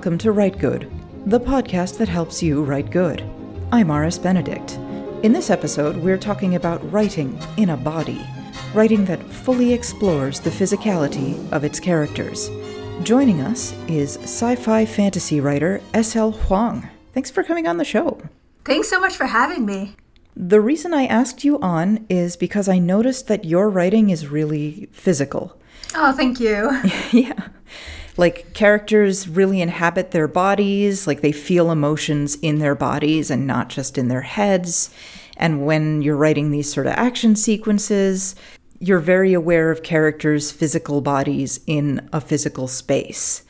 Welcome to Rite Gud, the podcast that helps you write good. I'm R.S. Benedict. In this episode, we're talking about writing in a body, writing that fully explores the physicality of its characters. Joining us is sci fi fantasy writer S.L. Huang. Thanks for coming on the show. Thanks so much for having me. The reason I asked you on is because I noticed that your writing is really physical. Oh, thank you. yeah like characters really inhabit their bodies, like they feel emotions in their bodies and not just in their heads. And when you're writing these sort of action sequences, you're very aware of characters' physical bodies in a physical space.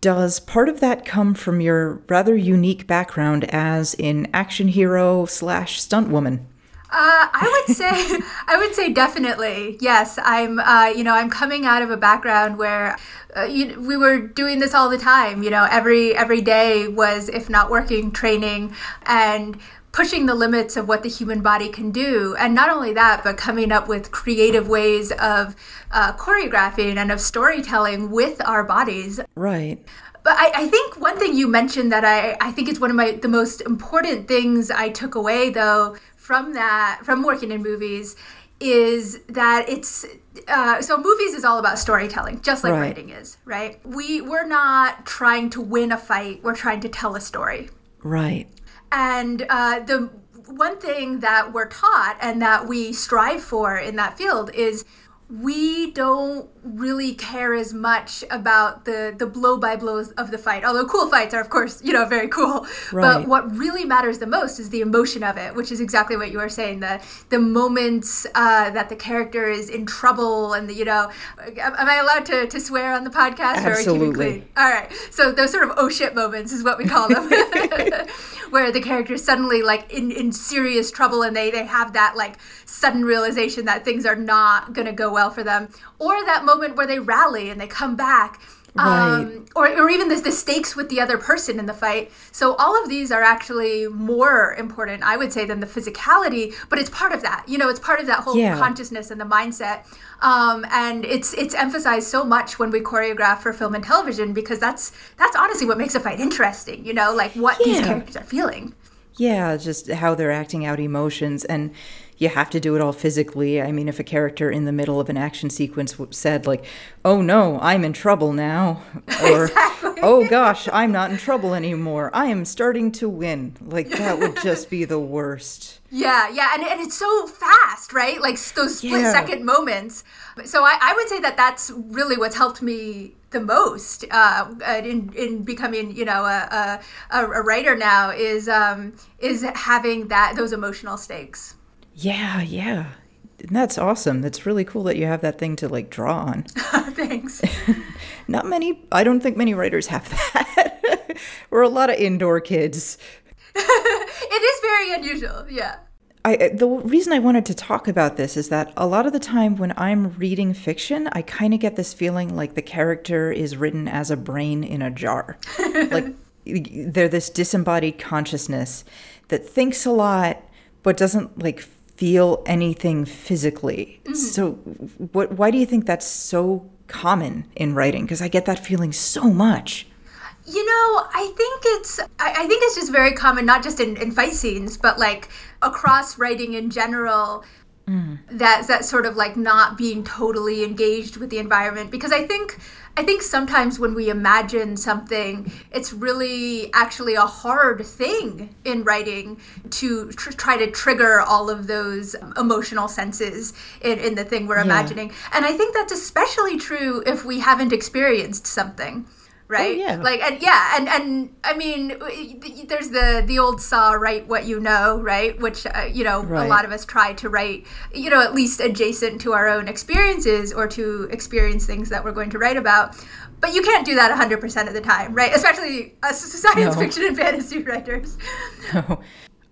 Does part of that come from your rather unique background as an action hero slash stunt woman? Uh, I would say, I would say definitely yes. I'm, uh, you know, I'm coming out of a background where uh, you, we were doing this all the time. You know, every every day was, if not working, training, and pushing the limits of what the human body can do. And not only that, but coming up with creative ways of uh, choreographing and of storytelling with our bodies. Right. But I, I, think one thing you mentioned that I, I think is one of my the most important things I took away though from that from working in movies is that it's uh, so movies is all about storytelling just like right. writing is right? We we're not trying to win a fight we're trying to tell a story. Right. And uh, the one thing that we're taught and that we strive for in that field is we don't really care as much about the the blow by blows of the fight although cool fights are of course you know very cool. Right. but what really matters the most is the emotion of it which is exactly what you were saying the the moments uh, that the character is in trouble and the, you know am i allowed to, to swear on the podcast? Absolutely. all right. So those sort of oh shit moments is what we call them. Where the character is suddenly like in, in serious trouble and they they have that like sudden realization that things are not going to go well for them. Or that moment where they rally and they come back Right. Um, or, or even the, the stakes with the other person in the fight. So all of these are actually more important, I would say, than the physicality. But it's part of that. You know, it's part of that whole yeah. consciousness and the mindset. Um, and it's it's emphasized so much when we choreograph for film and television because that's that's honestly what makes a fight interesting. You know, like what yeah. these characters are feeling. Yeah, just how they're acting out emotions and you have to do it all physically. I mean, if a character in the middle of an action sequence said, like, oh no, I'm in trouble now, or exactly. oh gosh, I'm not in trouble anymore, I am starting to win, like, that would just be the worst. Yeah, yeah, and, and it's so fast, right? Like those split yeah. second moments. So I, I would say that that's really what's helped me the most uh, in in becoming you know a, a, a writer now is um, is having that those emotional stakes. Yeah, yeah. And that's awesome. That's really cool that you have that thing to like draw on. Thanks. Not many, I don't think many writers have that. We're a lot of indoor kids. it is very unusual, yeah. I, the reason I wanted to talk about this is that a lot of the time when I'm reading fiction, I kind of get this feeling like the character is written as a brain in a jar. like they're this disembodied consciousness that thinks a lot but doesn't like feel anything physically. Mm-hmm. So, what? Why do you think that's so common in writing? Because I get that feeling so much. You know, I think it's I, I think it's just very common, not just in, in fight scenes, but like across writing in general. Mm. That that sort of like not being totally engaged with the environment because I think I think sometimes when we imagine something, it's really actually a hard thing in writing to tr- try to trigger all of those emotional senses in, in the thing we're yeah. imagining. And I think that's especially true if we haven't experienced something right? Oh, yeah. Like and yeah, and and I mean, there's the the old saw write what you know, right? Which uh, you know right. a lot of us try to write, you know, at least adjacent to our own experiences or to experience things that we're going to write about. But you can't do that 100% of the time, right? Especially us science no. fiction and fantasy writers. No.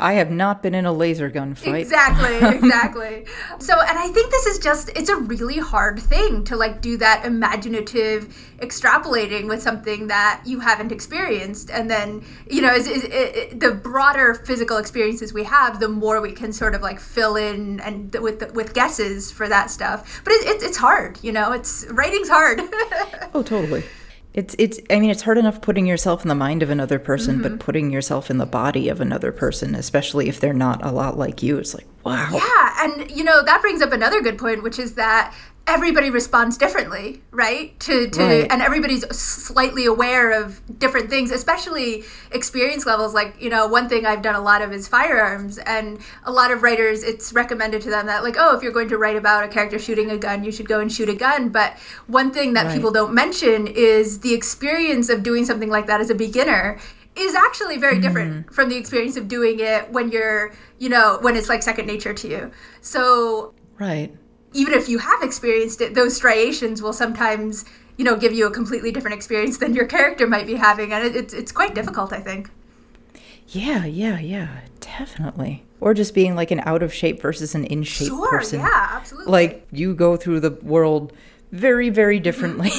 I have not been in a laser gun fight. Exactly, exactly. so, and I think this is just, it's a really hard thing to like do that imaginative extrapolating with something that you haven't experienced. And then, you know, the broader physical experiences we have, the more we can sort of like fill in and with, the, with guesses for that stuff. But it, it, it's hard, you know, it's, writing's hard. oh, totally. It's it's I mean it's hard enough putting yourself in the mind of another person, but mm-hmm. putting yourself in the body of another person, especially if they're not a lot like you, it's like, wow. Yeah, and you know that brings up another good point, which is that everybody responds differently, right? To to Right. and everybody's slightly aware of different things, especially experience levels. Like you know, one thing I've done a lot of is firearms, and a lot of writers, it's recommended to them that like, oh, if you're going to write about a character shooting a gun, you should go and shoot a gun. But one thing that Right. people don't mention is the experience of doing something like that as a beginner is actually very mm-hmm. different from the experience of doing it when you're, you know, when it's like second nature to you. So Right. Even if you have experienced it, those striations will sometimes, you know, give you a completely different experience than your character might be having, and it, it's it's quite difficult, I think. Yeah, yeah, yeah, definitely. Or just being like an out of shape versus an in shape Sure, person. yeah, absolutely. Like you go through the world very, very mm-hmm. differently.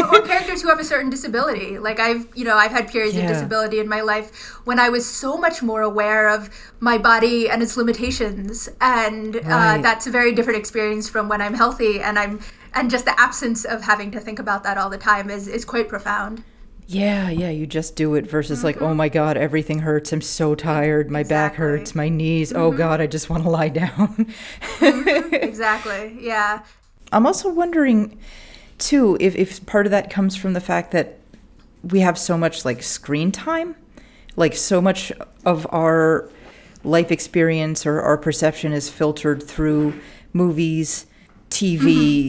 or characters who have a certain disability. Like I've, you know, I've had periods Yeah. of disability in my life when I was so much more aware of my body and its limitations, and uh, that's a very different experience from when I'm healthy and I'm, and just the absence of having to think about that all the time is is quite profound. yeah, yeah, you just do it versus like, oh mm-hmm. my God, everything hurts. I'm so tired. My back hurts. My knees. Oh mm-hmm. God, I just want to lie down. exactly. Yeah. I'm also wondering, too, if, if part of that comes from the fact that we have so much like screen time, like so much of our life experience or our perception is filtered through movies, TV,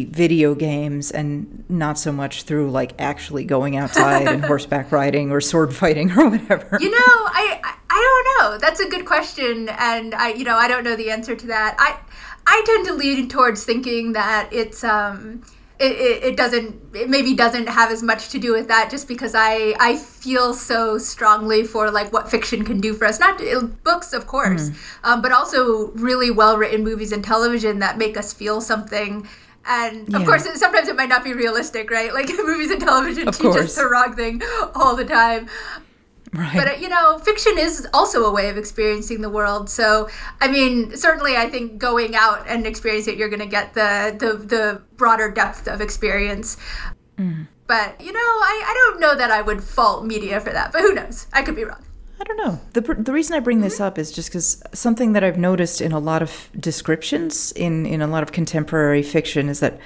mm-hmm. video games, and not so much through like actually going outside and horseback riding or sword fighting or whatever. You know, I, I I don't know. That's a good question, and I you know I don't know the answer to that. I I tend to lean towards thinking that it's um it, it, it doesn't it maybe doesn't have as much to do with that just because I I feel so strongly for like what fiction can do for us not uh, books of course um, but also really well written movies and television that make us feel something. And of Yeah. course, sometimes it might not be realistic, right? Like movies and television Of teach us the wrong thing all the time. Right. But uh, you know, fiction is also a way of experiencing the world. So, I mean, certainly, I think going out and experience it, you're going to get the the the broader depth of experience. But you know, I, I don't know that I would fault media for that. But who knows? I could be wrong. I don't know. The, the reason I bring this up is just because something that I've noticed in a lot of descriptions in, in a lot of contemporary fiction is that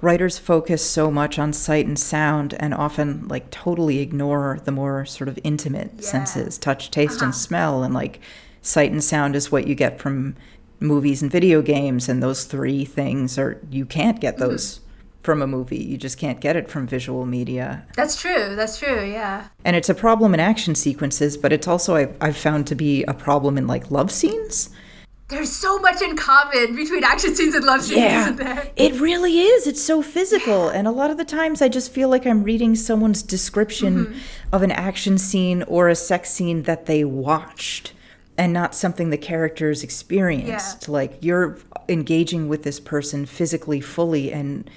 writers focus so much on sight and sound and often like totally ignore the more sort of intimate Yeah. senses touch, taste, and uh-huh. smell. And like sight and sound is what you get from movies and video games. And those three things are, you can't get mm-hmm. those from a movie. You just can't get it from visual media. That's true. That's true. Yeah. And it's a problem in action sequences, but it's also I've, I've found to be a problem in like love scenes. There's so much in common between action scenes and love scenes, isn't there? it really is. It's so physical, and a lot of the times I just feel like I'm reading someone's description Mm-hmm. of an action scene or a sex scene that they watched, and not something the characters experienced. Like you're engaging with this person physically fully, and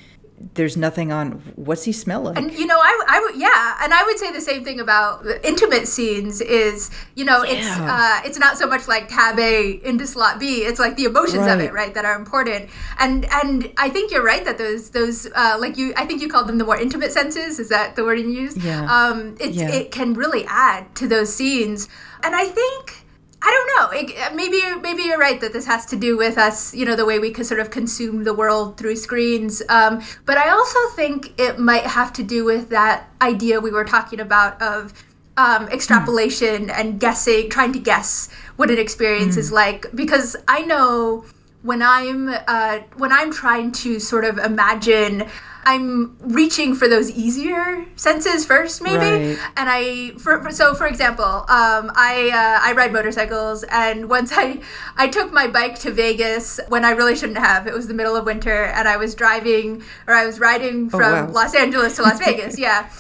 there's nothing on what's he smell like. And you know, I, I would, yeah, and I would say the same thing about intimate scenes. Is you know, it's uh, it's not so much like tab A into slot B. It's like the emotions of it, Right. right, that are important. And and I think you're right that those those uh, like you, I think you called them the more intimate senses. Is that the wording you used? Yeah. Um, it's Yeah. it can really add to those scenes, and I think. I don't know. It, maybe maybe you're right that this has to do with us, you know, the way we sort of consume the world through screens. Um, but I also think it might have to do with that idea we were talking about of um, extrapolation and guessing, trying to guess what an experience is like. Because I know when I'm uh, when I'm trying to sort of imagine. I'm reaching for those easier senses first, maybe, Right. and I for, for- so for example, um, I uh, I ride motorcycles, and once I I took my bike to Vegas when I really shouldn't have. It was the middle of winter, and I was driving or I was riding from wow. Los Angeles to Las Vegas. Yeah.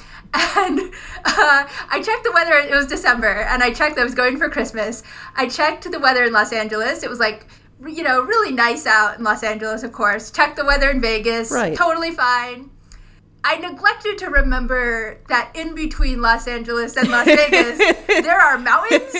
And uh, I checked the weather. It was December, and I checked. I was going for Christmas. I checked the weather in Los Angeles. It was like, you know, really nice out in Los Angeles. Of course, Check the weather in Vegas. Right. Totally fine. I neglected to remember that in between Los Angeles and Las Vegas, there are mountains.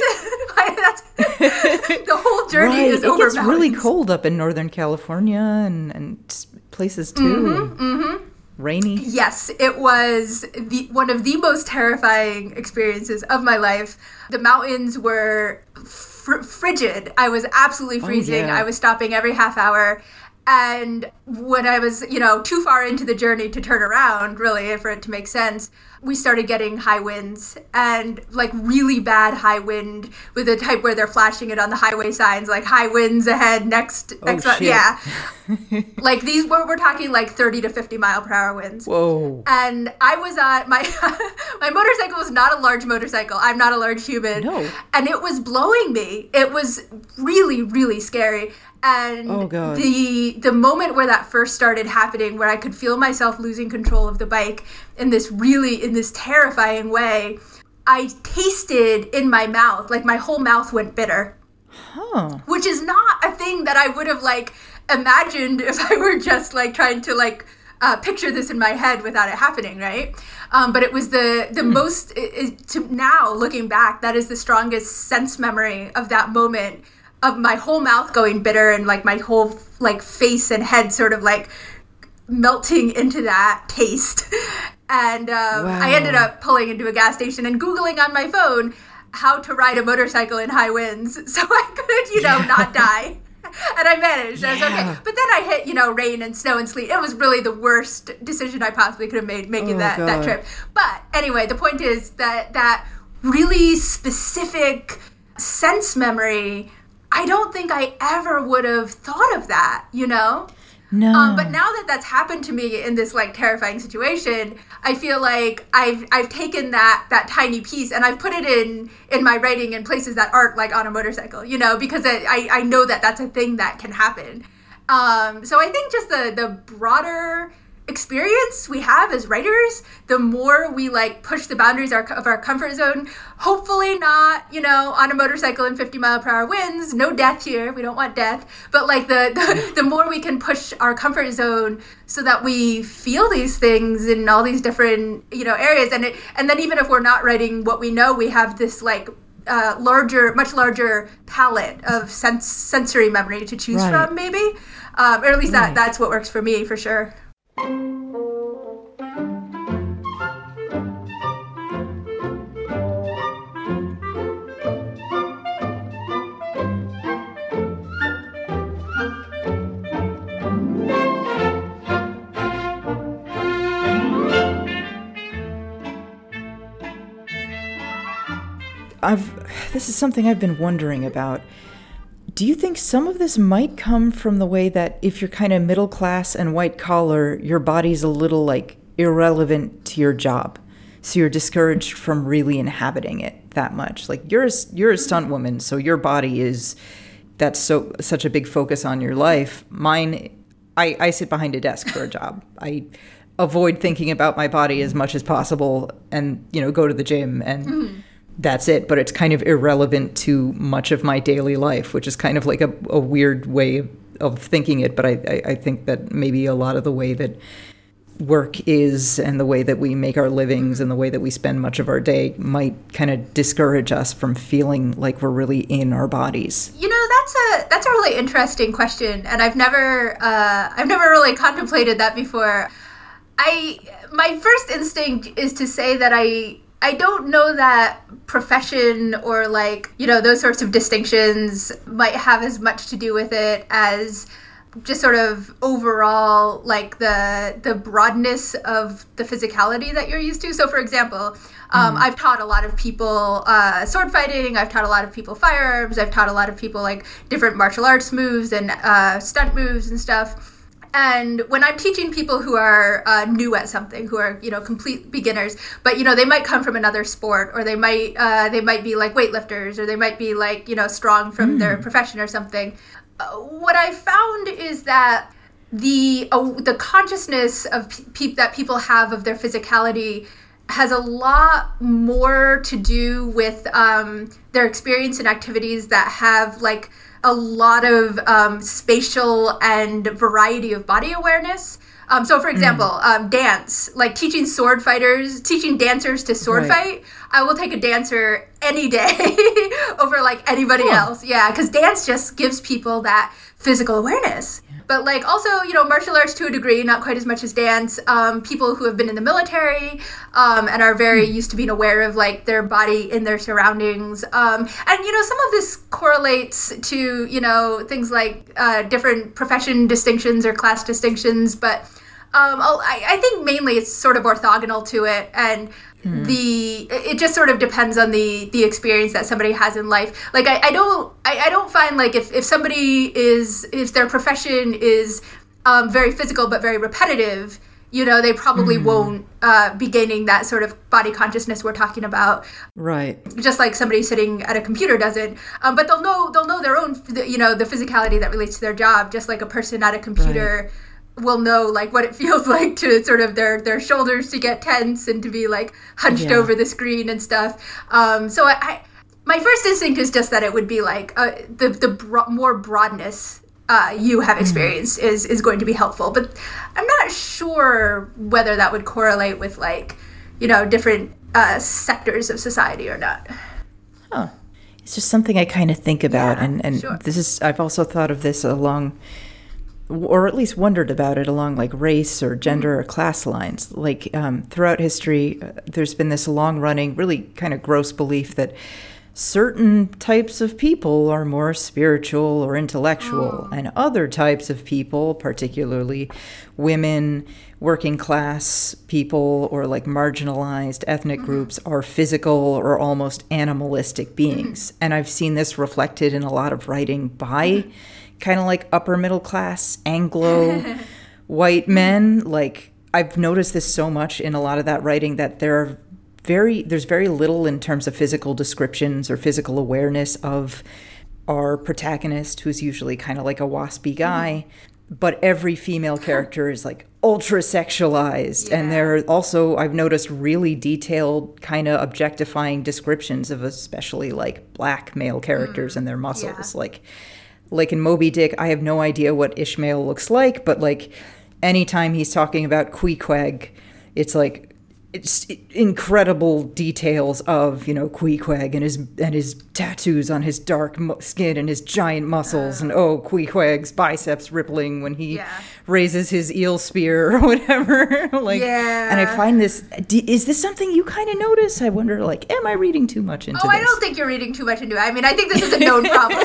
The whole journey right, is it over gets really cold up in Northern California and, and places too. Mm-hmm, rainy. Yes, it was the one of the most terrifying experiences of my life. The mountains were fr- frigid. I was absolutely oh, freezing. Oh, yeah. I was stopping every half hour. And when I was, you know, too far into the journey to turn around, really, for it to make sense, we started getting high winds and like really bad high wind with the type where they're flashing it on the highway signs, like high winds ahead next. Oh, next Oh, shit. Yeah. like these, we're, we're talking like 30 to 50 mile per hour winds Whoa. and I was on my my motorcycle was not a large motorcycle. I'm not a large human. No. And it was blowing me. It was really really scary. And Oh, the the moment where that first started happening where I could feel myself losing control of the bike in this really in this terrifying way, I tasted in my mouth like my whole mouth went bitter Huh. which is not a thing that I would have like imagined if I were just like trying to like uh, picture this in my head without it happening, right? Um, but it was the the most i i to now looking back, that is the strongest sense memory of that moment of my whole mouth going bitter and like my whole like face and head sort of like melting into that taste. And um, I ended up pulling into a gas station and Googling on my phone how to ride a motorcycle in high winds so I could, you know, not die. And I managed. I was okay. But then I hit, you know, rain and snow and sleet. It was really the worst decision I possibly could have made making Oh, that, that trip. But anyway, the point is that that really specific sense memory, I don't think I ever would have thought of that, you know? No. Um, but now that that's happened to me in this like terrifying situation, I feel like I've I've taken that that tiny piece and I've put it in in my writing in places that aren't like on a motorcycle, you know, because I I, I know that that's a thing that can happen. Um, so I think just the the broader experience we have as writers, the more we like push the boundaries our, of our comfort zone. Hopefully not, you know, on a motorcycle in 50 mile per hour winds. No death here. We don't want death. But like the, the the more we can push our comfort zone so that we feel these things in all these different you know areas, and it and then even if we're not writing what we know, we have this like. Uh, larger, much larger palette of sense, sensory memory to choose Right. from, maybe, um, or at least that Right. that's what works for me for sure. I've this is something I've been wondering about. Do you think some of this might come from the way that if you're kind of middle class and white collar, your body's a little like irrelevant to your job? So you're discouraged from really inhabiting it that much. Like you're a, you're a stunt woman, so your body is that's so such a big focus on your life. Mine I, I sit behind a desk for a job. I avoid thinking about my body as much as possible and, you know, go to the gym and mm-hmm. That's it. But it's kind of irrelevant to much of my daily life, which is kind of like a, a weird way of, thinking it. But I, I, I think that maybe a lot of the way that work is and the way that we make our livings and the way that we spend much of our day might kind of discourage us from feeling like we're really in our bodies. You know, that's a that's a really interesting question, and I've never uh, I've never really contemplated that before. I my first instinct is to say that I I don't know that profession or like you know those sorts of distinctions might have as much to do with it as just sort of overall like the the broadness of the physicality that you're used to. So for example um, i've taught a lot of people uh, sword fighting i've taught a lot of people firearms i've taught a lot of people like different martial arts moves and uh, stunt moves and stuff and when i'm teaching people who are uh, new at something who are you know complete beginners but you know they might come from another sport or they might uh, they might be like weightlifters or they might be like you know strong from their profession or something uh, what i found is that the uh, the consciousness of pe- that people have of their physicality has a lot more to do with um, their experience in activities that have like a lot of um, spatial and variety of body awareness. Um, so, for example, um, dance, like teaching sword fighters, teaching dancers to sword Right. fight, I will take a dancer any day over like anybody Huh. else. Yeah, because dance just gives people that physical awareness. But like also, you know, martial arts to a degree, not quite as much as dance. Um, people who have been in the military um, and are very used to being aware of like their body in their surroundings. Um, and you know, some of this correlates to you know things like uh, different profession distinctions or class distinctions, but. Um, I, I think mainly it's sort of orthogonal to it, and the it just sort of depends on the the experience that somebody has in life. Like I, I don't I, I don't find like if, if somebody is if their profession is um, very physical but very repetitive, you know, they probably won't uh, be gaining that sort of body consciousness we're talking about Right. just like somebody sitting at a computer doesn't. Um, but they'll know they'll know their own, you know, the physicality that relates to their job, just like a person at a computer will know like what it feels like to sort of their their shoulders to get tense and to be like hunched Yeah. over the screen and stuff. Um, so I, I, my first instinct is just that it would be like uh, the the bro- more broadness. Uh, you have experienced is is going to be helpful, but I'm not sure whether that would correlate with like, you know, different uh, sectors of society or not. Huh. It's just something I kind of think about, Yeah, and and sure. this is I've also thought of this along, or at least wondered about it along like race or gender or class lines. Like um, throughout history, uh, there's been this long running, really kind of gross belief that certain types of people are more spiritual or intellectual, and other types of people, particularly women, working class people, or like marginalized ethnic groups, are physical or almost animalistic beings. And I've seen this reflected in a lot of writing by kind of like upper middle class Anglo white mm-hmm. men. Like, I've noticed this so much in a lot of that writing that there are very there's very little in terms of physical descriptions or physical awareness of our protagonist who's usually kind of like a waspy mm-hmm. guy but every female character is like ultra sexualized and there are also i've noticed really detailed kind of objectifying descriptions of especially like black male characters mm. and their muscles like like in moby dick i have no idea what ishmael looks like but like anytime he's talking about Queequeg, it's like it's incredible details of you know Queequeg and his and his tattoos on his dark mu- skin and his giant muscles and oh Queequeg's biceps rippling when he Yeah. raises his eel spear or whatever like and I find this is this something you kind of notice I wonder like am I reading too much into it? Oh, this I don't think you're reading too much into it. I mean, I think this is a known problem.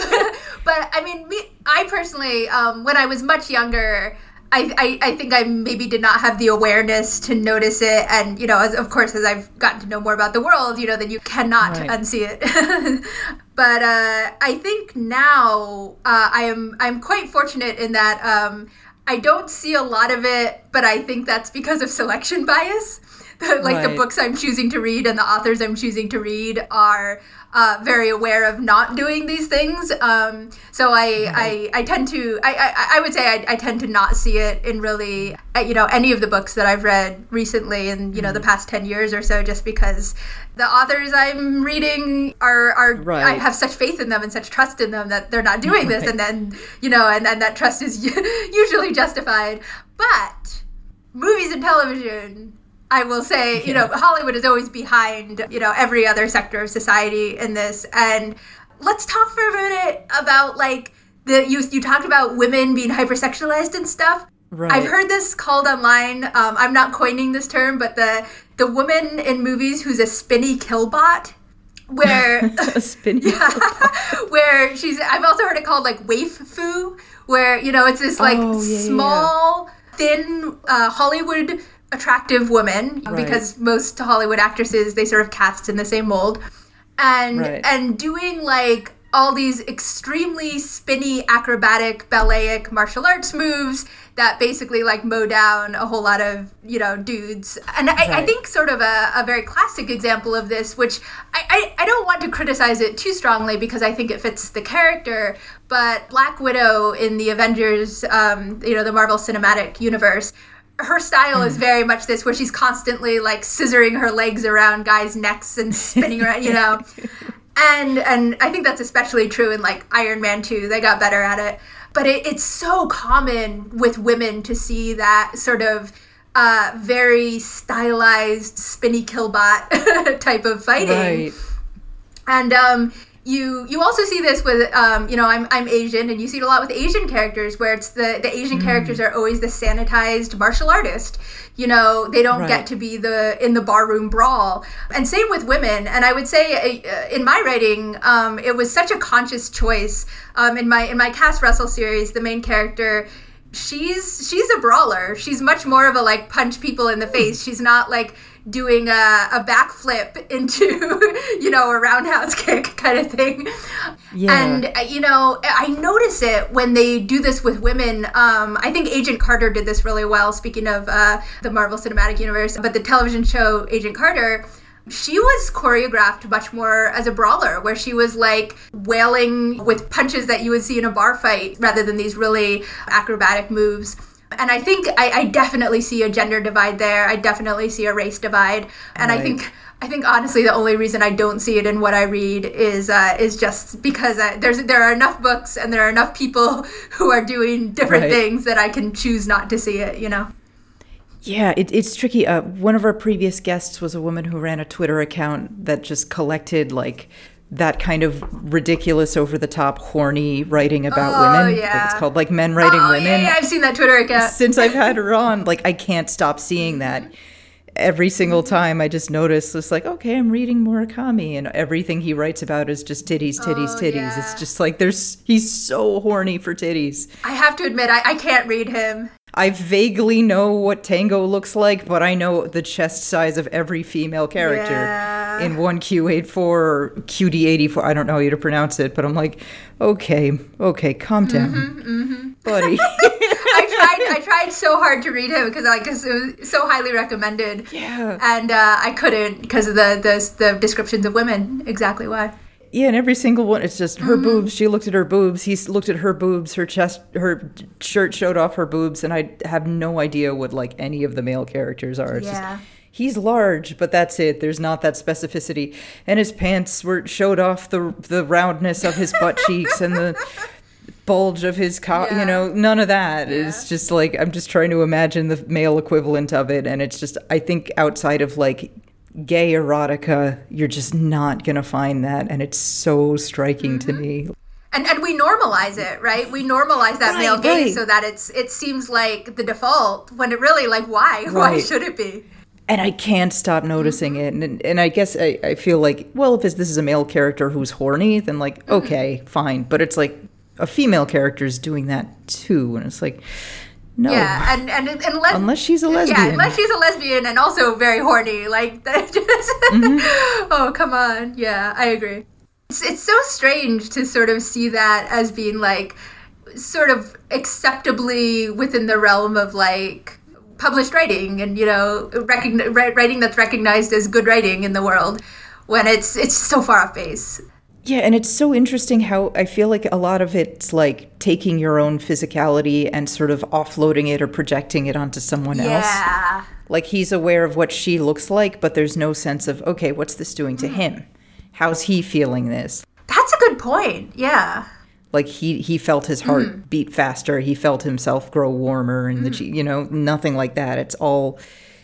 but I mean, me, I personally, um, when I was much younger, I, I, I think I maybe did not have the awareness to notice it. And, you know, as, of course, as I've gotten to know more about the world, you know, then you cannot Right. unsee it. but uh, I think now uh, I am I'm quite fortunate in that um, I don't see a lot of it, but I think that's because of selection bias. like the books I'm choosing to read and the authors I'm choosing to read are uh, very aware of not doing these things. Um, so I, I, I tend to, I, I, I would say I, I tend to not see it in really, uh, you know, any of the books that I've read recently in, you know, the past 10 years or so, just because the authors I'm reading are, are I have such faith in them and such trust in them that they're not doing this. And then, you know, and, and that trust is usually justified. But movies and television I will say, you know, Hollywood is always behind, you know, every other sector of society in this. And let's talk for a minute about like the you you talked about women being hypersexualized and stuff. Right. I've heard this called online. Um, I'm not coining this term, but the the woman in movies who's a spinny killbot, where a spinning where she's I've also heard it called like waif fu, where you know it's this like Oh, yeah, yeah, small, thin uh, Hollywood attractive woman Right. because most Hollywood actresses they sort of cast in the same mold, and Right. and doing like all these extremely spinny acrobatic balletic martial arts moves that basically like mow down a whole lot of you know dudes and I, I think sort of a, a very classic example of this which I, I, I don't want to criticize it too strongly because i think it fits the character but black widow in the avengers um, you know the marvel cinematic universe her style is very much this where she's constantly like scissoring her legs around guys necks and spinning around you know? And and I think that's especially true in like Iron Man 2. They got better at it, but it, it's so common with women to see that sort of uh, very stylized spinny killbot type of fighting. Right. And um you you also see this with um, you know I'm, I'm asian and you see it a lot with asian characters where it's the the asian mm. characters are always the sanitized martial artist. You know they don't right. get to be the in the barroom brawl. And same with women. And i would say uh, in my writing um, it was such a conscious choice. Um, in my in my cass russell series the main character she's she's a brawler. She's much more of a like punch people in the face. She's not like doing a, a backflip into, you know, a roundhouse kick kind of thing. Yeah. And, uh, you know, I notice it when they do this with women. Um, I think Agent Carter did this really well, speaking of uh, the Marvel Cinematic Universe, but the television show Agent Carter she was choreographed much more as a brawler, where she was like wailing with punches that you would see in a bar fight rather than these really acrobatic moves. And I think I, I, definitely see a gender divide there. I definitely see a race divide. And right. I think I think honestly the only reason I don't see it in what I read is uh, is just because I, there's there are enough books and there are enough people who are doing different right. things that I can choose not to see it. You know. Yeah, it, it's tricky. Uh, one of our previous guests was a woman who ran a Twitter account that just collected like that kind of ridiculous, over the top, horny writing about oh, women. Yeah. It's called like men writing oh, women. Yeah, yeah, I've seen that Twitter account. Since I've had her on, like I can't stop seeing mm-hmm. that. Every single time I just notice it's like, okay, I'm reading Murakami and everything he writes about is just titties, titties, oh, titties. Yeah. It's just like there's he's so horny for titties. I have to admit, I, I can't read him. I vaguely know what Tengo looks like, but I know the chest size of every female character yeah. In 1Q84 or QD84. I don't know how you to pronounce it, but I'm like, okay, okay, calm down, mm-hmm, mm-hmm. buddy. I tried. I tried so hard to read him because like cause it was so highly recommended. Yeah. And uh, I couldn't because of the, the the descriptions of women. Exactly why. Yeah, and every single one, it's just her mm-hmm. boobs. She looked at her boobs. He looked at her boobs. Her chest, her shirt showed off her boobs, and I have no idea what like any of the male characters are. It's yeah. Just, he's large, but that's it. There's not that specificity. And his pants were showed off the the roundness of his butt cheeks and the bulge of his cock. Yeah. You know, none of that. Yeah. It's just like I'm just trying to imagine the male equivalent of it, and it's just I think outside of like gay erotica, you're just not going to find that. And it's so striking mm-hmm. to me. And, and we normalize it, right? We normalize that right, male gaze right. so that it's it seems like the default when it really like why right. why should it be? And I can't stop noticing mm-hmm. it. And, and I guess I, I feel like, well, if this is a male character who's horny, then like, mm-hmm. okay, fine. But it's like a female character is doing that too. And it's like, no. Yeah, and and, and unless, unless she's a lesbian. Yeah, unless she's a lesbian and also very horny. Like, just, mm-hmm. oh come on. Yeah, I agree. It's, it's so strange to sort of see that as being like sort of acceptably within the realm of like published writing and you know recogn- writing that's recognized as good writing in the world when it's it's so far off base. Yeah, and it's so interesting how I feel like a lot of it's like taking your own physicality and sort of offloading it or projecting it onto someone yeah. else. Yeah. Like he's aware of what she looks like, but there's no sense of, okay, what's this doing to mm. him? How's he feeling this? That's a good point. Yeah. Like he he felt his heart mm. beat faster, he felt himself grow warmer and mm. the you know, nothing like that. It's all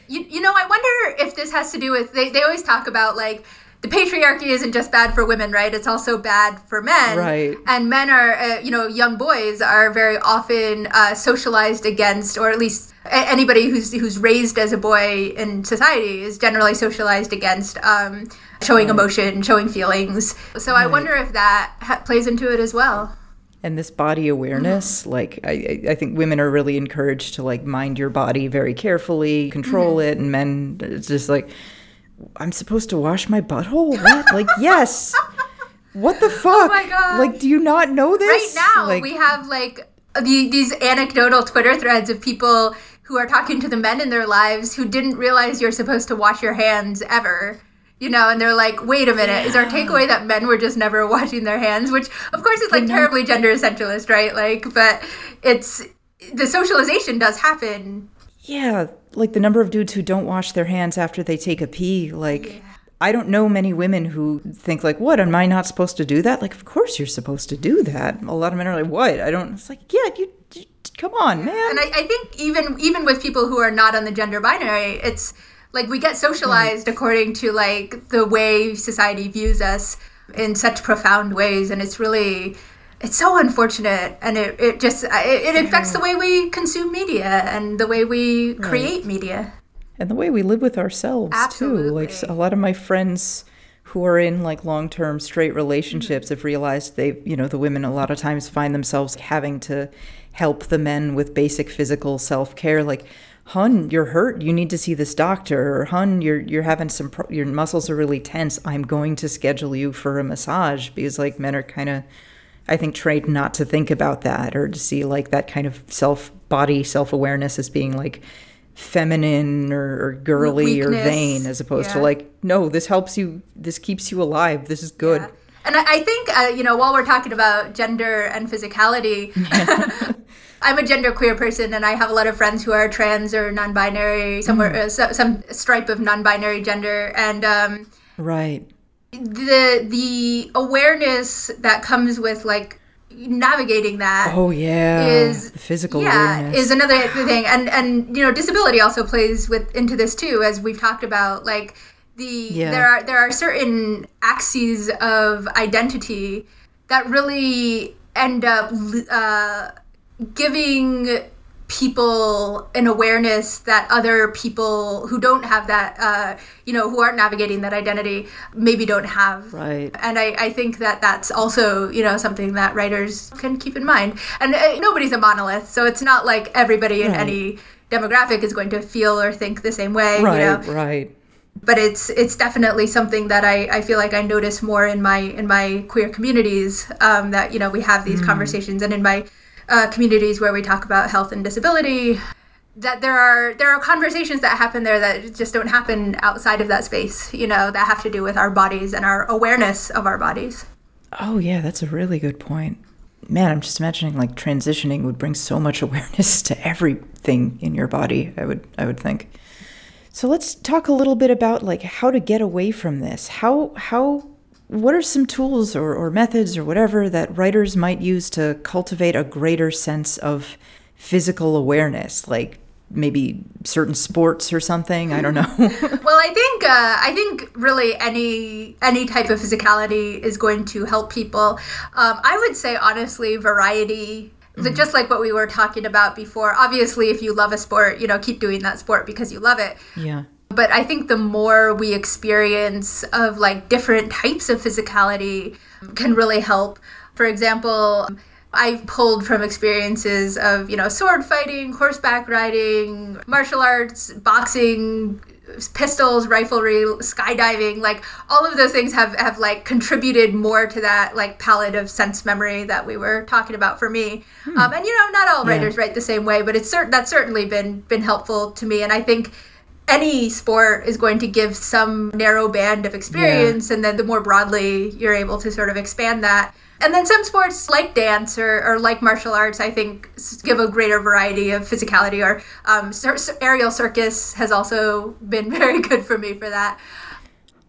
you, you know, I wonder if this has to do with they, they always talk about like the patriarchy isn't just bad for women, right? It's also bad for men. Right. And men are, uh, you know, young boys are very often uh, socialized against, or at least anybody who's who's raised as a boy in society is generally socialized against um, showing emotion, showing feelings. So right. I wonder if that ha- plays into it as well and this body awareness mm-hmm. like I, I think women are really encouraged to like mind your body very carefully control mm-hmm. it and men it's just like I'm supposed to wash my butthole? What? like, yes. What the fuck? Oh my god! Like, do you not know this? Right now, like, we have like the, these anecdotal Twitter threads of people who are talking to the men in their lives who didn't realize you're supposed to wash your hands ever. You know, and they're like, wait a minute, yeah. is our takeaway that men were just never washing their hands? Which, of course, is like terribly gender essentialist, right? Like, but it's the socialization does happen. Yeah, like the number of dudes who don't wash their hands after they take a pee like yeah. I don't know many women who think like, "What? Am I not supposed to do that?" Like, of course you're supposed to do that. A lot of men are like, "What? I don't." It's like, yeah, you, you come on, man. And I, I, think even even with people who are not on the gender binary, it's like we get socialized according to like the way society views us. in such profound ways and it's really it's so unfortunate and it, it just it, it affects the way we consume media and the way we create right. media and the way we live with ourselves Absolutely. too like a lot of my friends who are in like long-term straight relationships mm-hmm. have realized they you know the women a lot of times find themselves having to help the men with basic physical self-care like hun you're hurt you need to see this doctor or hun you're you're having some pro- your muscles are really tense i'm going to schedule you for a massage because like men are kind of i think trained not to think about that or to see like that kind of self body self-awareness as being like feminine or, or girly Weakness. or vain as opposed yeah. to like no this helps you this keeps you alive this is good yeah. and I, I think uh, you know while we're talking about gender and physicality I'm a genderqueer person, and I have a lot of friends who are trans or non-binary, somewhere mm. uh, so, some stripe of non-binary gender, and um, right. The the awareness that comes with like navigating that oh yeah is the physical yeah awareness. is another thing and and you know disability also plays with into this too as we've talked about like the yeah. there are there are certain axes of identity that really end up uh, giving people an awareness that other people who don't have that uh, you know who aren't navigating that identity maybe don't have. Right. And I, I think that that's also you know something that writers can keep in mind. And uh, nobody's a monolith so it's not like everybody in any demographic is going to feel or think the same way right you know? right. But it's it's definitely something that I, I feel like I notice more in my in my queer communities um, that you know we have these mm. conversations and in my uh, communities where we talk about health and disability that there are there are conversations that happen there that just don't happen outside of that space you know that have to do with our bodies and our awareness of our bodies. Oh yeah that's a really good point. Man i'm just imagining like transitioning would bring so much awareness to everything in your body i would i would think. So let's talk a little bit about like how to get away from this. How how what are some tools or, or methods or whatever that writers might use to cultivate a greater sense of physical awareness like maybe certain sports or something? I don't know. Well i think uh, i think really any any type of physicality is going to help people. Um, i would say honestly variety Mm-hmm. just like what we were talking about before. Obviously if you love a sport you know keep doing that sport because you love it. Yeah but I think the more we experience of like different types of physicality can really help. For example, I've pulled from experiences of, you know, sword fighting, horseback riding, martial arts, boxing, pistols, riflery, skydiving, like all of those things have have like contributed more to that like palette of sense memory that we were talking about for me. Hmm. Um, and you know, not all writers yeah. write the same way, but it's cert- that's certainly been been helpful to me. And I think any sport is going to give some narrow band of experience yeah. and then the more broadly you're able to sort of expand that and then some sports like dance or, or like martial arts i think give a greater variety of physicality or um, aerial circus has also been very good for me for that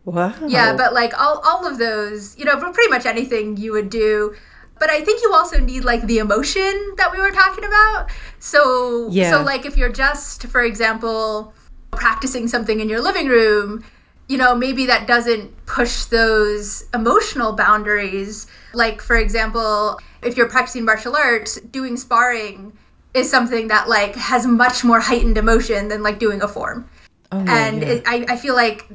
wow yeah but like all, all of those you know pretty much anything you would do but I think you also need like the emotion that we were talking about. So yeah. so like if you're just for example practicing something in your living room, you know, maybe that doesn't push those emotional boundaries. Like, for example, if you're practicing martial arts, doing sparring is something that like has much more heightened emotion than like doing a form. Oh, yeah, and yeah. It, I, I feel like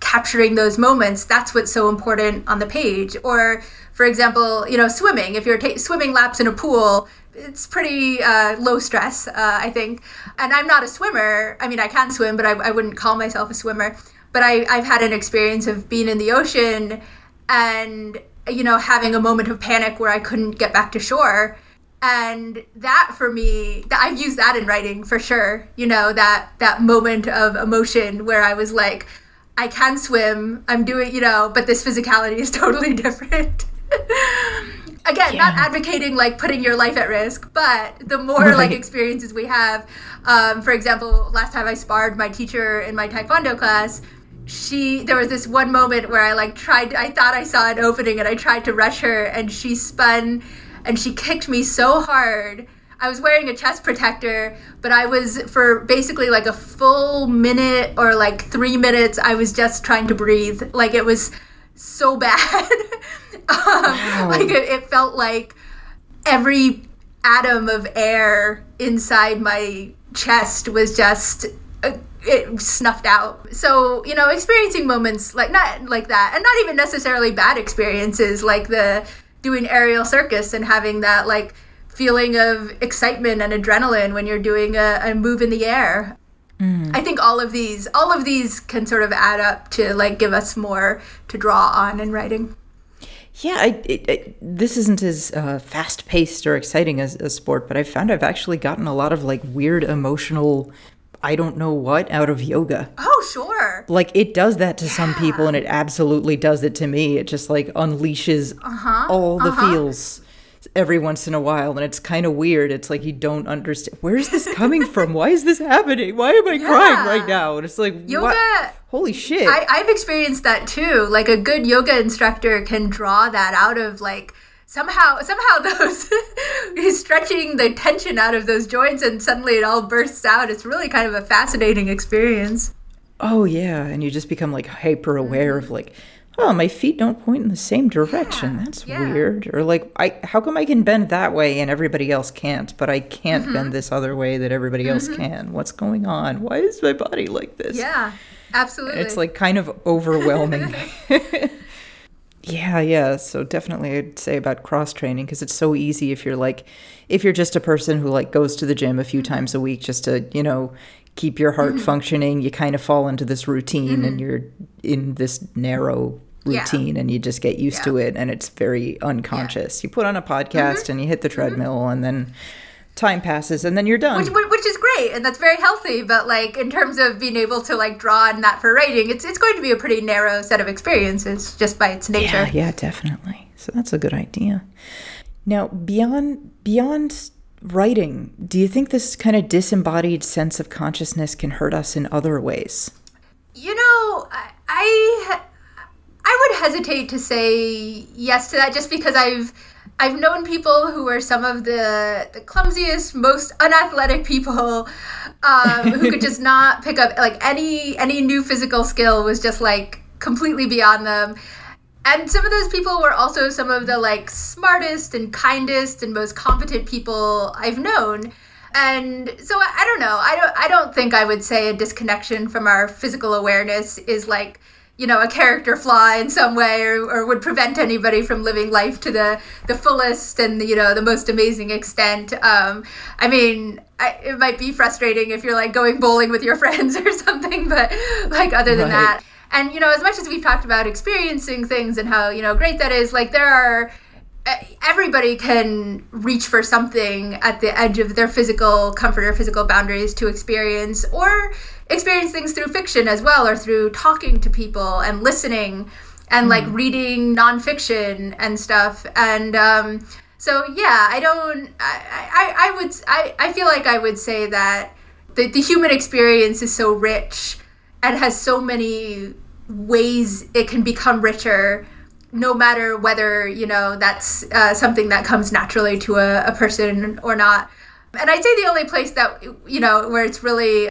capturing those moments that's what's so important on the page or for example you know swimming if you're ta- swimming laps in a pool it's pretty uh, low stress, uh, I think. And I'm not a swimmer. I mean, I can swim, but I, I wouldn't call myself a swimmer. But I, I've had an experience of being in the ocean and, you know, having a moment of panic where I couldn't get back to shore. And that for me, I've used that in writing for sure. You know, that, that moment of emotion where I was like, I can swim, I'm doing, you know, but this physicality is totally different again yeah. not advocating like putting your life at risk but the more right. like experiences we have um, for example last time i sparred my teacher in my taekwondo class she there was this one moment where i like tried i thought i saw an opening and i tried to rush her and she spun and she kicked me so hard i was wearing a chest protector but i was for basically like a full minute or like three minutes i was just trying to breathe like it was so bad. Wow. Like it, it felt like every atom of air inside my chest was just uh, it snuffed out. So, you know, experiencing moments like not like that and not even necessarily bad experiences like the doing aerial circus and having that like feeling of excitement and adrenaline when you're doing a, a move in the air. Mm. I think all of these all of these can sort of add up to like give us more to draw on in writing. Yeah, I, it, it, this isn't as uh, fast paced or exciting as a sport, but I found I've actually gotten a lot of like weird emotional, I don't know what, out of yoga. Oh, sure. Like it does that to yeah. some people, and it absolutely does it to me. It just like unleashes uh-huh. all the uh-huh. feels every once in a while and it's kind of weird. It's like you don't understand where's this coming from? Why is this happening? Why am i yeah. crying right now? And it's like yoga what? holy shit. I, i've experienced that too. Like a good yoga instructor can draw that out of like somehow somehow those he's stretching the tension out of those joints and suddenly it all bursts out. It's really kind of a fascinating experience. Oh yeah. And you just become like hyper aware mm-hmm. of like oh, my feet don't point in the same direction. Yeah, That's yeah. weird. Or like, I how come I can bend that way and everybody else can't, but I can't mm-hmm. bend this other way that everybody mm-hmm. else can? What's going on? Why is my body like this? Yeah, absolutely. It's like kind of overwhelming. yeah, yeah. So definitely, I'd say about cross training because it's so easy if you're like, if you're just a person who like goes to the gym a few mm-hmm. times a week just to you know keep your heart mm-hmm. functioning, you kind of fall into this routine mm-hmm. and you're in this narrow routine yeah. and you just get used yeah. to it and it's very unconscious. You put on a podcast mm-hmm. and you hit the mm-hmm. treadmill mm-hmm. and then time passes and then you're done. Which, which, is great and that's very healthy, but like in terms of being able to like draw on that for writing, it's it's going to be a pretty narrow set of experiences just by its nature. Yeah, yeah, definitely. So that's a good idea. Now, beyond beyond writing, do you think this kind of disembodied sense of consciousness can hurt us in other ways? You know, I, I I would hesitate to say yes to that just because I've I've known people who are some of the, the clumsiest, most unathletic people um, who could just not pick up like any any new physical skill was just like completely beyond them. And some of those people were also some of the like smartest and kindest and most competent people I've known. And so I, I don't know. I don't I don't think I would say a disconnection from our physical awareness is like you know a character flaw in some way or, or would prevent anybody from living life to the the fullest and you know the most amazing extent um, i mean I, it might be frustrating if you're like going bowling with your friends or something but like other than right. that and you know as much as we've talked about experiencing things and how you know great that is like there are everybody can reach for something at the edge of their physical comfort or physical boundaries to experience or experience things through fiction as well or through talking to people and listening and mm. like reading nonfiction and stuff and um, so yeah i don't I, I, I would I, I feel like i would say that the, the human experience is so rich and has so many ways it can become richer no matter whether you know that's uh, something that comes naturally to a, a person or not and i'd say the only place that you know where it's really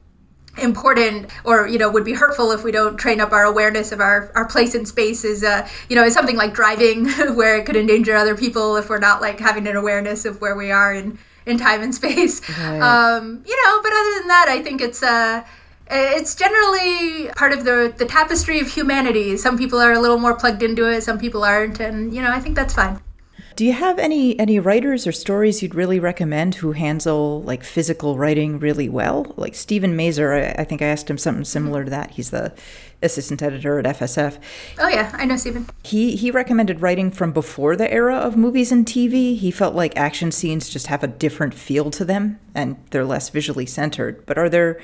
important or you know would be hurtful if we don't train up our awareness of our, our place in space is uh, you know is something like driving where it could endanger other people if we're not like having an awareness of where we are in in time and space right. um, you know but other than that i think it's uh Eh, it's generally part of the the tapestry of humanity some people are a little more plugged into it some people aren't and you know i think that's fine do you have any any writers or stories you'd really recommend who handle like physical writing really well? Like Stephen Mazur, I, I think I asked him something similar to that. He's the assistant editor at FSF. Oh yeah, I know Stephen. He he recommended writing from before the era of movies and TV. He felt like action scenes just have a different feel to them and they're less visually centered. But are there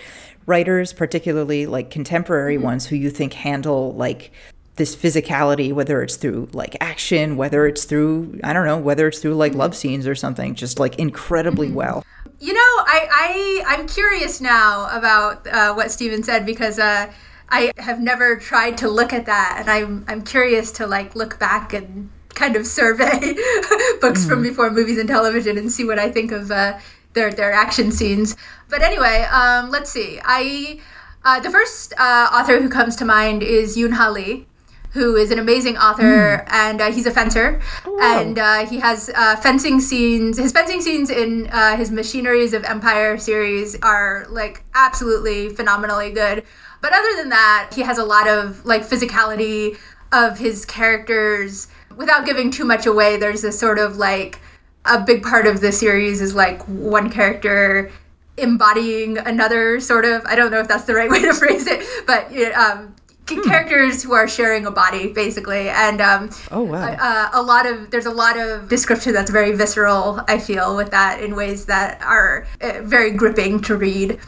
writers, particularly like contemporary mm-hmm. ones, who you think handle like this physicality, whether it's through like action, whether it's through I don't know, whether it's through like love scenes or something, just like incredibly mm-hmm. well. You know, I, I I'm curious now about uh, what Steven said because uh, I have never tried to look at that, and I'm I'm curious to like look back and kind of survey books mm-hmm. from before movies and television and see what I think of uh, their their action scenes. But anyway, um, let's see. I uh, the first uh, author who comes to mind is Yoon Ha Lee who is an amazing author, mm. and uh, he's a fencer, oh, and uh, he has uh, fencing scenes. His fencing scenes in uh, his Machineries of Empire series are like absolutely phenomenally good. But other than that, he has a lot of like physicality of his characters. Without giving too much away, there's a sort of like a big part of the series is like one character embodying another sort of. I don't know if that's the right way to phrase it but um, hmm. characters who are sharing a body basically. And um, oh wow. uh, a lot of there's a lot of description that's very visceral i feel with that in ways that are uh, very gripping to read.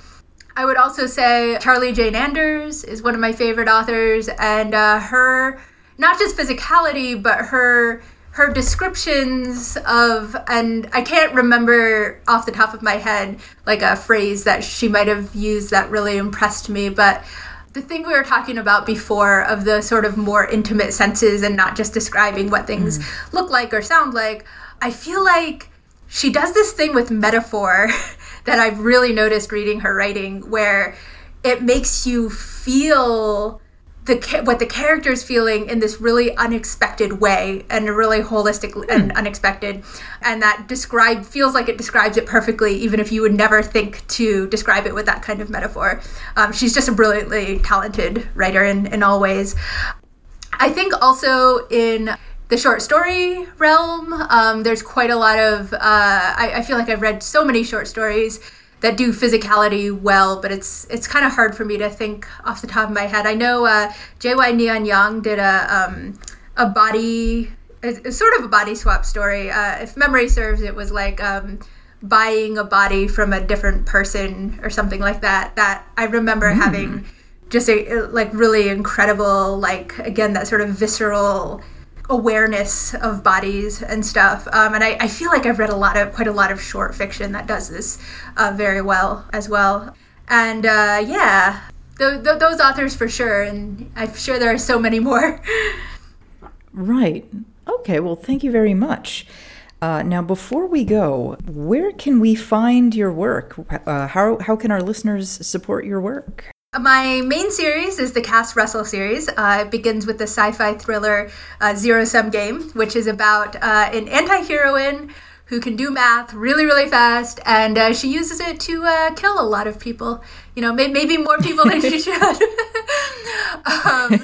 I would also say charlie jane anders is one of my favorite authors and uh, her not just physicality but her her descriptions of and i can't remember off the top of my head like a phrase that she might have used that really impressed me but the thing we were talking about before of the sort of more intimate senses and not just describing what things mm. look like or sound like i feel like she does this thing with metaphor that i've really noticed reading her writing where it makes you feel the what the character is feeling in this really unexpected way and a really holistic mm. and unexpected and that describe feels like it describes it perfectly even if you would never think to describe it with that kind of metaphor um, she's just a brilliantly talented writer in, in all ways i think also in the short story realm um, there's quite a lot of uh, I, I feel like i've read so many short stories that do physicality well, but it's it's kind of hard for me to think off the top of my head. I know uh, J.Y. Neon Yang did a um, a body, a, a sort of a body swap story. Uh, if memory serves, it was like um, buying a body from a different person or something like that. That I remember mm. having just a like really incredible, like again that sort of visceral awareness of bodies and stuff. Um, and I, I, feel like I've read a lot of quite a lot of short fiction that does this uh, very well as well. And uh, yeah, th- th- those authors for sure. And I'm sure there are so many more. right. Okay. Well, thank you very much. Uh, now, before we go, where can we find your work? Uh, how, how can our listeners support your work? My main series is the Cass Russell series. Uh, it begins with the sci fi thriller uh, Zero Sum Game, which is about uh, an anti heroine who can do math really, really fast, and uh, she uses it to uh, kill a lot of people. You know, may- maybe more people than she should. um,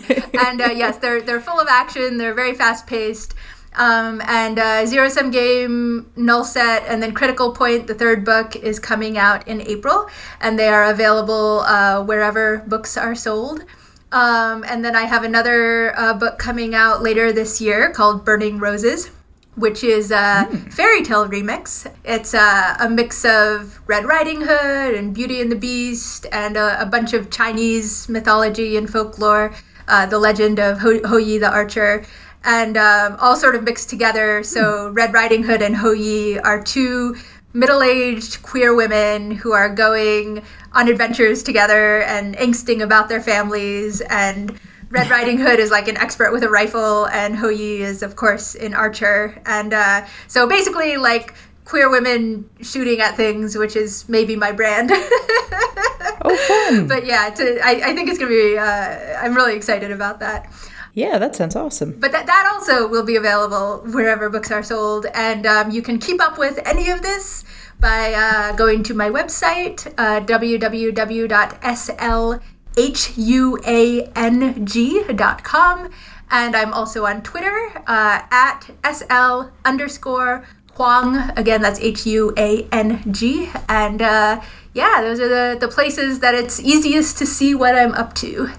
and uh, yes, they're, they're full of action, they're very fast paced. Um, and uh, Zero Sum Game, Null Set, and then Critical Point, the third book, is coming out in April, and they are available uh, wherever books are sold. Um, and then I have another uh, book coming out later this year called Burning Roses, which is a mm. fairy tale remix. It's a, a, mix of Red Riding Hood and Beauty and the Beast and a, a bunch of Chinese mythology and folklore, uh, the legend of Hou, Hou Yi the Archer and um, all sort of mixed together. So mm. Red Riding Hood and Hou Yi are two middle-aged queer women who are going on adventures together and angsting about their families and Red Riding Hood is like an expert with a rifle, and Hou Yi is, of course, an archer. And uh, so basically, like queer women shooting at things, which is maybe my brand. oh, fun! But yeah, to, I, I think it's gonna be. Uh, I'm really excited about that. Yeah, that sounds awesome. But that, that also will be available wherever books are sold. And um, you can keep up with any of this by uh, going to my website, uh, www.slhuang.com. And I'm also on Twitter uh, at sl underscore Huang. Again, that's H U A N G. And uh, yeah, those are the, the places that it's easiest to see what I'm up to.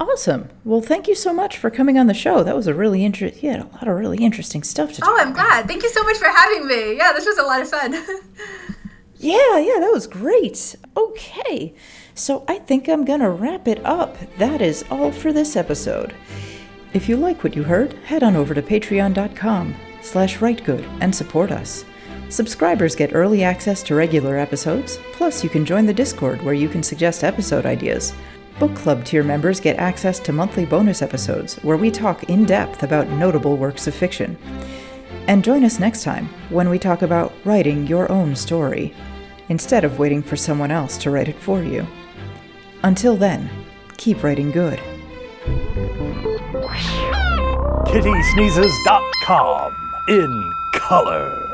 Awesome. Well, thank you so much for coming on the show. That was a really interesting. You had a lot of really interesting stuff to. Oh, I'm about. glad. Thank you so much for having me. Yeah, this was a lot of fun. yeah, yeah, that was great. Okay, so I think I'm gonna wrap it up. That is all for this episode. If you like what you heard, head on over to patreon.com slash ritegud and support us. Subscribers get early access to regular episodes, plus you can join the Discord where you can suggest episode ideas. Book Club tier members get access to monthly bonus episodes where we talk in depth about notable works of fiction. And join us next time when we talk about writing your own story, instead of waiting for someone else to write it for you. Until then, keep writing good. kittysneezes.com in color.